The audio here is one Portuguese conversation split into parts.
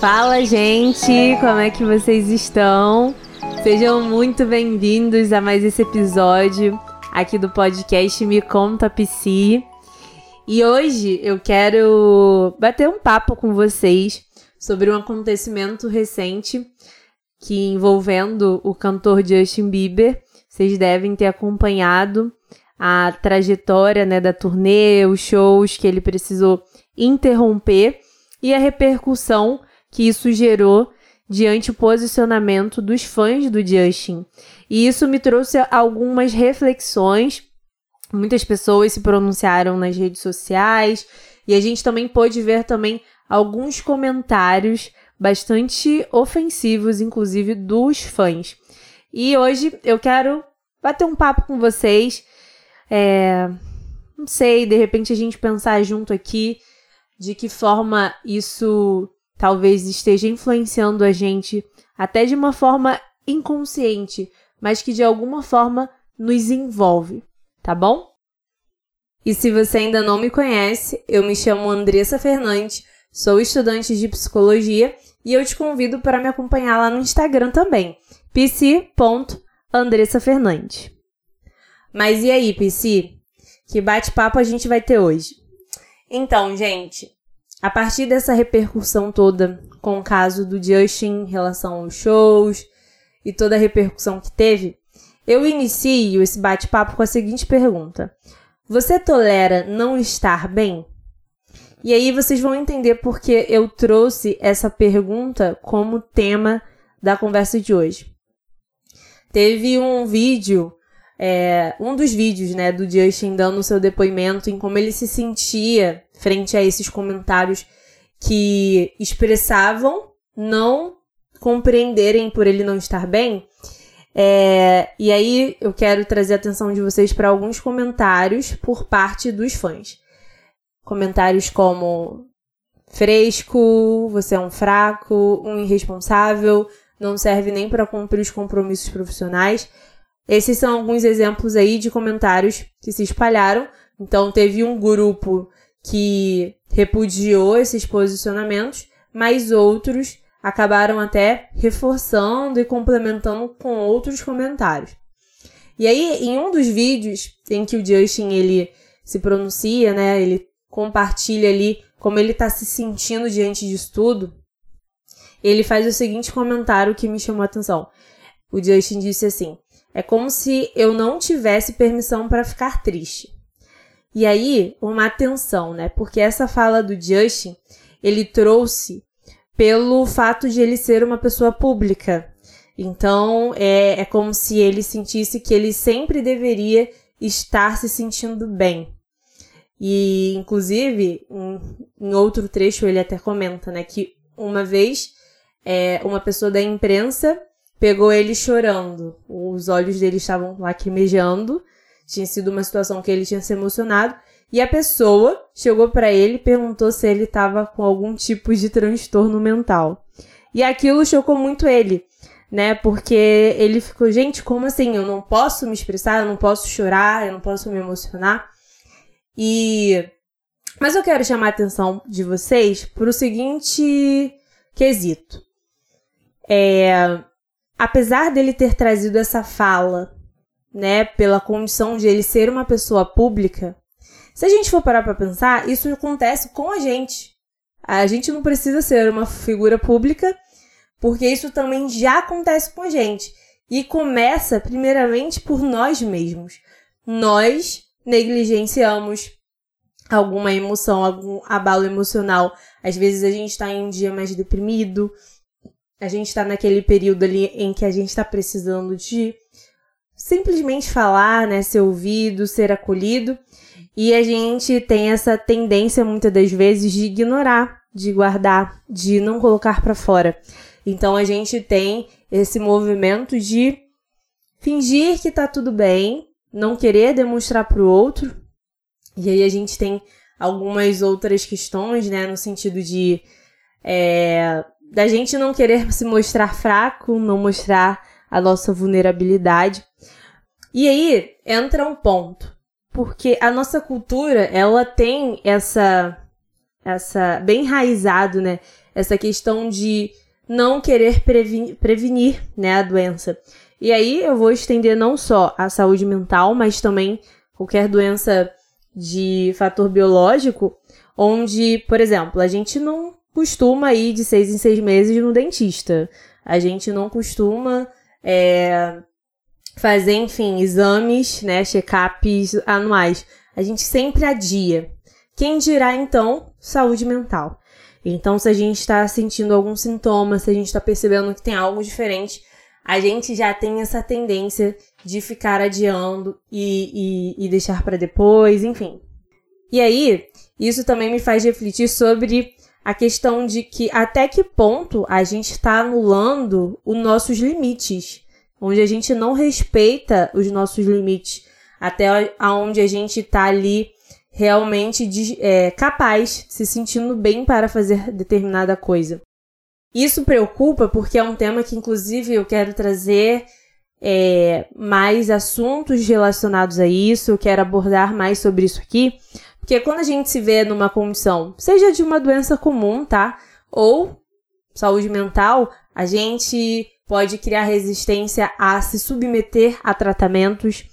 Fala, gente! Como é que vocês estão? Sejam muito bem-vindos a mais esse episódio aqui do podcast Me Conta Psi. E hoje eu quero bater um papo com vocês sobre um acontecimento recente que envolvendo o cantor Justin Bieber. Vocês devem ter acompanhado a trajetória né, da turnê, os shows que ele precisou interromper e a repercussão que isso gerou diante o posicionamento dos fãs do Justin. E isso me trouxe algumas reflexões. Muitas pessoas se pronunciaram nas redes sociais e a gente também pôde ver também alguns comentários bastante ofensivos, inclusive dos fãs. E hoje eu quero bater um papo com vocês. É, não sei, de repente a gente pensar junto aqui de que forma isso talvez esteja influenciando a gente até de uma forma inconsciente, mas que de alguma forma nos envolve, tá bom? E se você ainda não me conhece, eu me chamo Andressa Fernandes, sou estudante de psicologia e eu te convido para me acompanhar lá no Instagram também, pc.andressafernandes. Mas e aí, PC? Que bate-papo a gente vai ter hoje? Então, gente, a partir dessa repercussão toda com o caso do Justin em relação aos shows e toda a repercussão que teve, eu inicio esse bate-papo com a seguinte pergunta: Você tolera não estar bem? E aí vocês vão entender porque eu trouxe essa pergunta como tema da conversa de hoje. Teve um vídeo, é, um dos vídeos, né, do Justin dando o seu depoimento em como ele se sentia frente a esses comentários que expressavam não compreenderem por ele não estar bem. É, e aí eu quero trazer a atenção de vocês para alguns comentários por parte dos fãs. Comentários como fresco, você é um fraco, um irresponsável, não serve nem para cumprir os compromissos profissionais. Esses são alguns exemplos aí de comentários que se espalharam. Então teve um grupo que repudiou esses posicionamentos, mas outros acabaram até reforçando e complementando com outros comentários. E aí, em um dos vídeos em que o Justin ele se pronuncia, né, ele compartilha ali como ele está se sentindo diante disso tudo, ele faz o seguinte comentário que me chamou a atenção. O Justin disse assim: É como se eu não tivesse permissão para ficar triste. E aí, uma atenção, né? Porque essa fala do Justin, ele trouxe pelo fato de ele ser uma pessoa pública. Então, é, é como se ele sentisse que ele sempre deveria estar se sentindo bem. E, inclusive, em, em outro trecho ele até comenta, né, que uma vez é, uma pessoa da imprensa pegou ele chorando. Os olhos dele estavam lacrimejando tinha sido uma situação que ele tinha se emocionado. E a pessoa chegou para ele e perguntou se ele estava com algum tipo de transtorno mental. E aquilo chocou muito ele, né? Porque ele ficou, gente, como assim? Eu não posso me expressar, eu não posso chorar, eu não posso me emocionar. E. Mas eu quero chamar a atenção de vocês para o seguinte quesito. É, apesar dele ter trazido essa fala né, pela condição de ele ser uma pessoa pública, se a gente for parar para pensar, isso acontece com a gente. A gente não precisa ser uma figura pública, porque isso também já acontece com a gente. E começa, primeiramente, por nós mesmos. Nós negligenciamos alguma emoção, algum abalo emocional. Às vezes a gente está em um dia mais deprimido, a gente está naquele período ali em que a gente está precisando de simplesmente falar, né, ser ouvido, ser acolhido. E a gente tem essa tendência muitas das vezes de ignorar, de guardar, de não colocar para fora. Então a gente tem esse movimento de fingir que tá tudo bem, não querer demonstrar para o outro. E aí a gente tem algumas outras questões, né, no sentido de é, da gente não querer se mostrar fraco, não mostrar a nossa vulnerabilidade. E aí entra um ponto, porque a nossa cultura, ela tem essa essa bem enraizado, né? essa questão de não querer prevenir, prevenir né, a doença. E aí eu vou estender não só a saúde mental, mas também qualquer doença de fator biológico, onde, por exemplo, a gente não costuma ir de seis em seis meses no dentista. A gente não costuma é, fazer, enfim, exames, né, check-ups anuais. A gente sempre adia. Quem dirá, então, saúde mental? Então, se a gente está sentindo algum sintoma, se a gente está percebendo que tem algo diferente, a gente já tem essa tendência de ficar adiando e, e, e deixar para depois, enfim. E aí, isso também me faz refletir sobre a questão de que até que ponto a gente está anulando os nossos limites, onde a gente não respeita os nossos limites, até aonde a gente está ali realmente é, capaz, se sentindo bem para fazer determinada coisa. Isso preocupa porque é um tema que, inclusive, eu quero trazer é, mais assuntos relacionados a isso, eu quero abordar mais sobre isso aqui, porque quando a gente se vê numa condição, seja de uma doença comum, tá? Ou saúde mental, a gente pode criar resistência a se submeter a tratamentos.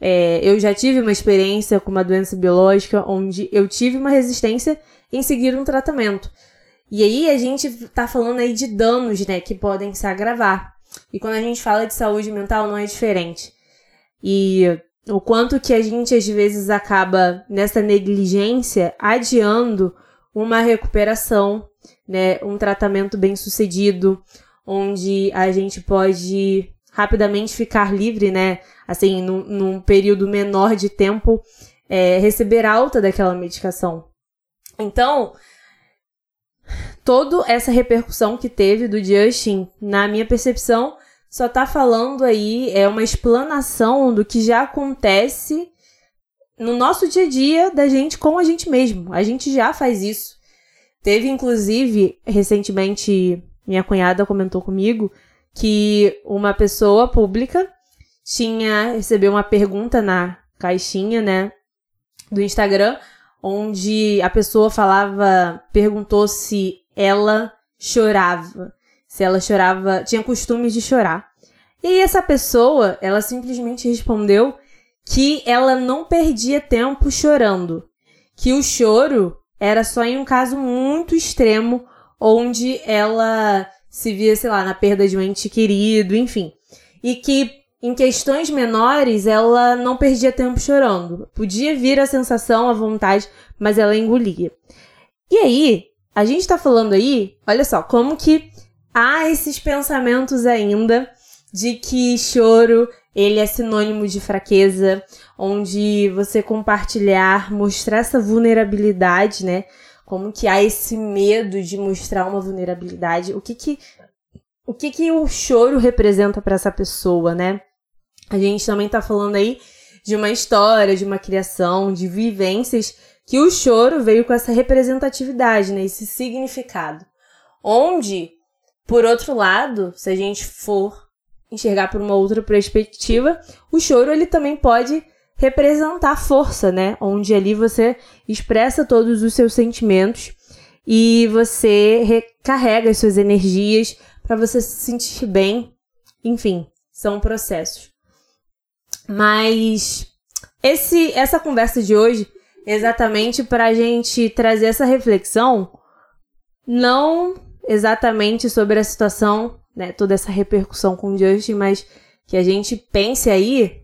É, eu já tive uma experiência com uma doença biológica onde eu tive uma resistência em seguir um tratamento. E aí a gente tá falando aí de danos, né, que podem se agravar. E quando a gente fala de saúde mental, não é diferente. E o quanto que a gente às vezes acaba nessa negligência adiando uma recuperação, né, um tratamento bem sucedido, onde a gente pode rapidamente ficar livre, né, assim, num, num período menor de tempo, é, receber alta daquela medicação. Então, toda essa repercussão que teve do Justin, na minha percepção, só tá falando aí, é uma explanação do que já acontece no nosso dia a dia da gente com a gente mesmo. A gente já faz isso. Teve, inclusive, recentemente, minha cunhada comentou comigo que uma pessoa pública tinha recebeu uma pergunta na caixinha, né, do Instagram, onde a pessoa falava, perguntou se ela chorava se ela chorava, tinha costume de chorar. E aí essa pessoa, ela simplesmente respondeu que ela não perdia tempo chorando, que o choro era só em um caso muito extremo, onde ela se via, sei lá, na perda de um ente querido, enfim. E que em questões menores ela não perdia tempo chorando. Podia vir a sensação, a vontade, mas ela engolia. E aí, a gente tá falando aí, olha só, como que há esses pensamentos ainda de que choro ele é sinônimo de fraqueza, onde você compartilhar, mostrar essa vulnerabilidade, né? Como que há esse medo de mostrar uma vulnerabilidade? O que que o que que o choro representa para essa pessoa, né? A gente também tá falando aí de uma história, de uma criação, de vivências que o choro veio com essa representatividade, né? Esse significado. Onde por outro lado, se a gente for enxergar por uma outra perspectiva, o choro ele também pode representar força, né? Onde ali você expressa todos os seus sentimentos e você recarrega as suas energias para você se sentir bem. Enfim, são processos. Mas esse essa conversa de hoje exatamente para a gente trazer essa reflexão, não exatamente sobre a situação, né, toda essa repercussão com o Justin, mas que a gente pense aí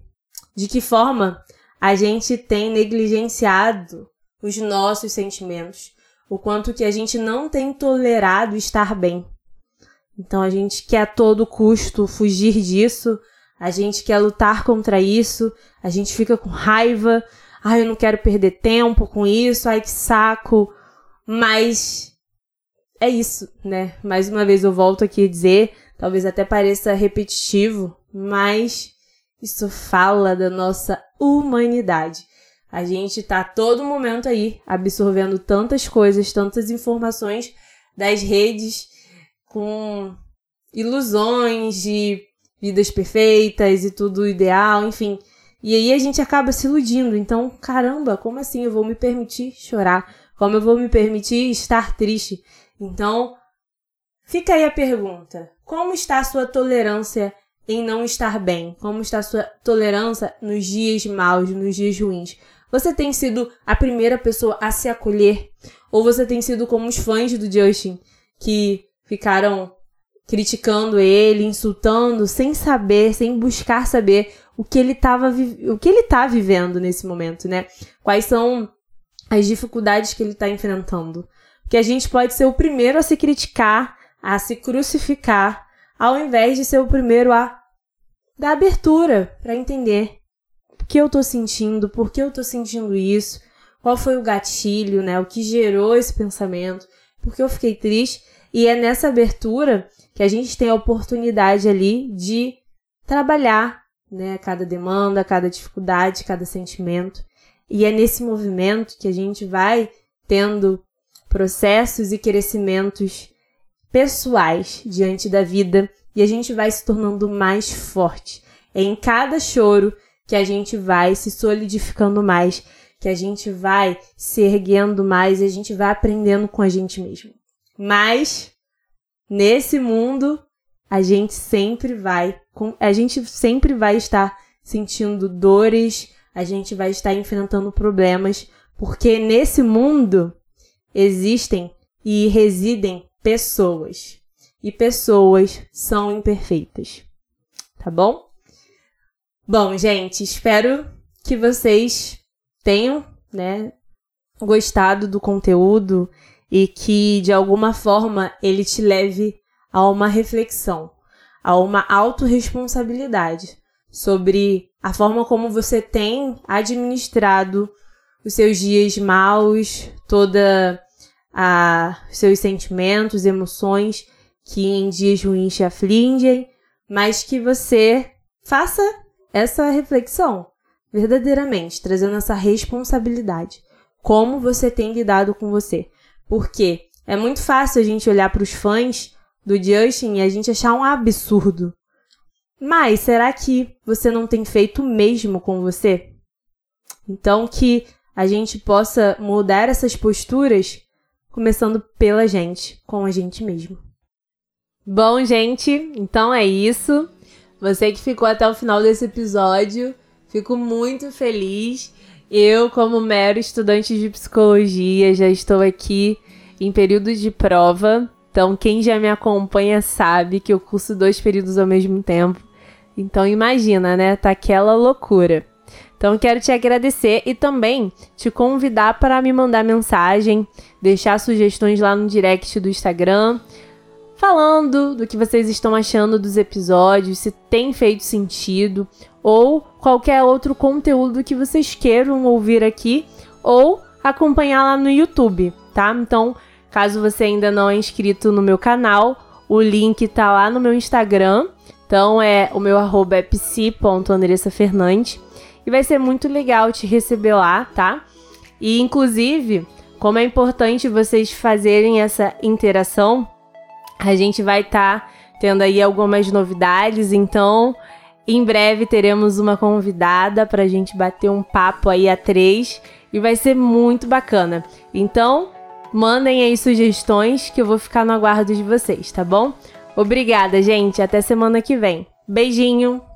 de que forma a gente tem negligenciado os nossos sentimentos, o quanto que a gente não tem tolerado estar bem. Então a gente quer a todo custo fugir disso, a gente quer lutar contra isso, a gente fica com raiva, ai, eu não quero perder tempo com isso, ai que saco. Mas é isso, né? Mais uma vez eu volto aqui a dizer, talvez até pareça repetitivo, mas isso fala da nossa humanidade. A gente tá todo momento aí absorvendo tantas coisas, tantas informações das redes com ilusões de vidas perfeitas e tudo ideal, enfim. E aí a gente acaba se iludindo. Então, caramba, como assim eu vou me permitir chorar? Como eu vou me permitir estar triste? Então, fica aí a pergunta: como está a sua tolerância em não estar bem? Como está a sua tolerância nos dias maus, nos dias ruins? Você tem sido a primeira pessoa a se acolher? Ou você tem sido como os fãs do Justin, que ficaram criticando ele, insultando, sem saber, sem buscar saber o que ele estava o que ele tá vivendo nesse momento, né? Quais são as dificuldades que ele está enfrentando? Porque a gente pode ser o primeiro a se criticar, a se crucificar, ao invés de ser o primeiro a dar abertura para entender o que eu tô sentindo, por que eu tô sentindo isso, qual foi o gatilho, né? O que gerou esse pensamento, por que eu fiquei triste. E é nessa abertura que a gente tem a oportunidade ali de trabalhar, né? Cada demanda, cada dificuldade, cada sentimento. E é nesse movimento que a gente vai tendo processos e crescimentos pessoais diante da vida e a gente vai se tornando mais forte. É em cada choro que a gente vai se solidificando mais, que a gente vai se erguendo mais e a gente vai aprendendo com a gente mesmo. Mas nesse mundo a gente sempre vai a gente sempre vai estar sentindo dores, a gente vai estar enfrentando problemas, porque nesse mundo existem e residem pessoas. E pessoas são imperfeitas. Tá bom? Bom, gente, espero que vocês tenham, né, gostado do conteúdo e que de alguma forma ele te leve a uma reflexão, a uma autorresponsabilidade sobre a forma como você tem administrado os seus dias maus, toda a seus sentimentos, emoções que em dias ruins te afligem, mas que você faça essa reflexão verdadeiramente, trazendo essa responsabilidade. Como você tem lidado com você? Porque é muito fácil a gente olhar para os fãs do Justin e a gente achar um absurdo. Mas será que você não tem feito o mesmo com você? Então que a gente possa mudar essas posturas começando pela gente, com a gente mesmo. Bom, gente, então é isso. Você que ficou até o final desse episódio, fico muito feliz. Eu, como mero estudante de psicologia, já estou aqui em período de prova. Então, quem já me acompanha sabe que eu curso dois períodos ao mesmo tempo. Então, imagina, né? Tá aquela loucura. Então, quero te agradecer e também te convidar para me mandar mensagem, deixar sugestões lá no direct do Instagram, falando do que vocês estão achando dos episódios, se tem feito sentido, ou qualquer outro conteúdo que vocês queiram ouvir aqui, ou acompanhar lá no YouTube, tá? Então, caso você ainda não é inscrito no meu canal, o link tá lá no meu Instagram. Então é o meu arroba é psi.andressafernandes. E vai ser muito legal te receber lá, tá? E inclusive, como é importante vocês fazerem essa interação, a gente vai estar tá tendo aí algumas novidades, então em breve teremos uma convidada para a gente bater um papo aí a três e vai ser muito bacana. Então, mandem aí sugestões que eu vou ficar no aguardo de vocês, tá bom? Obrigada, gente. Até semana que vem. Beijinho!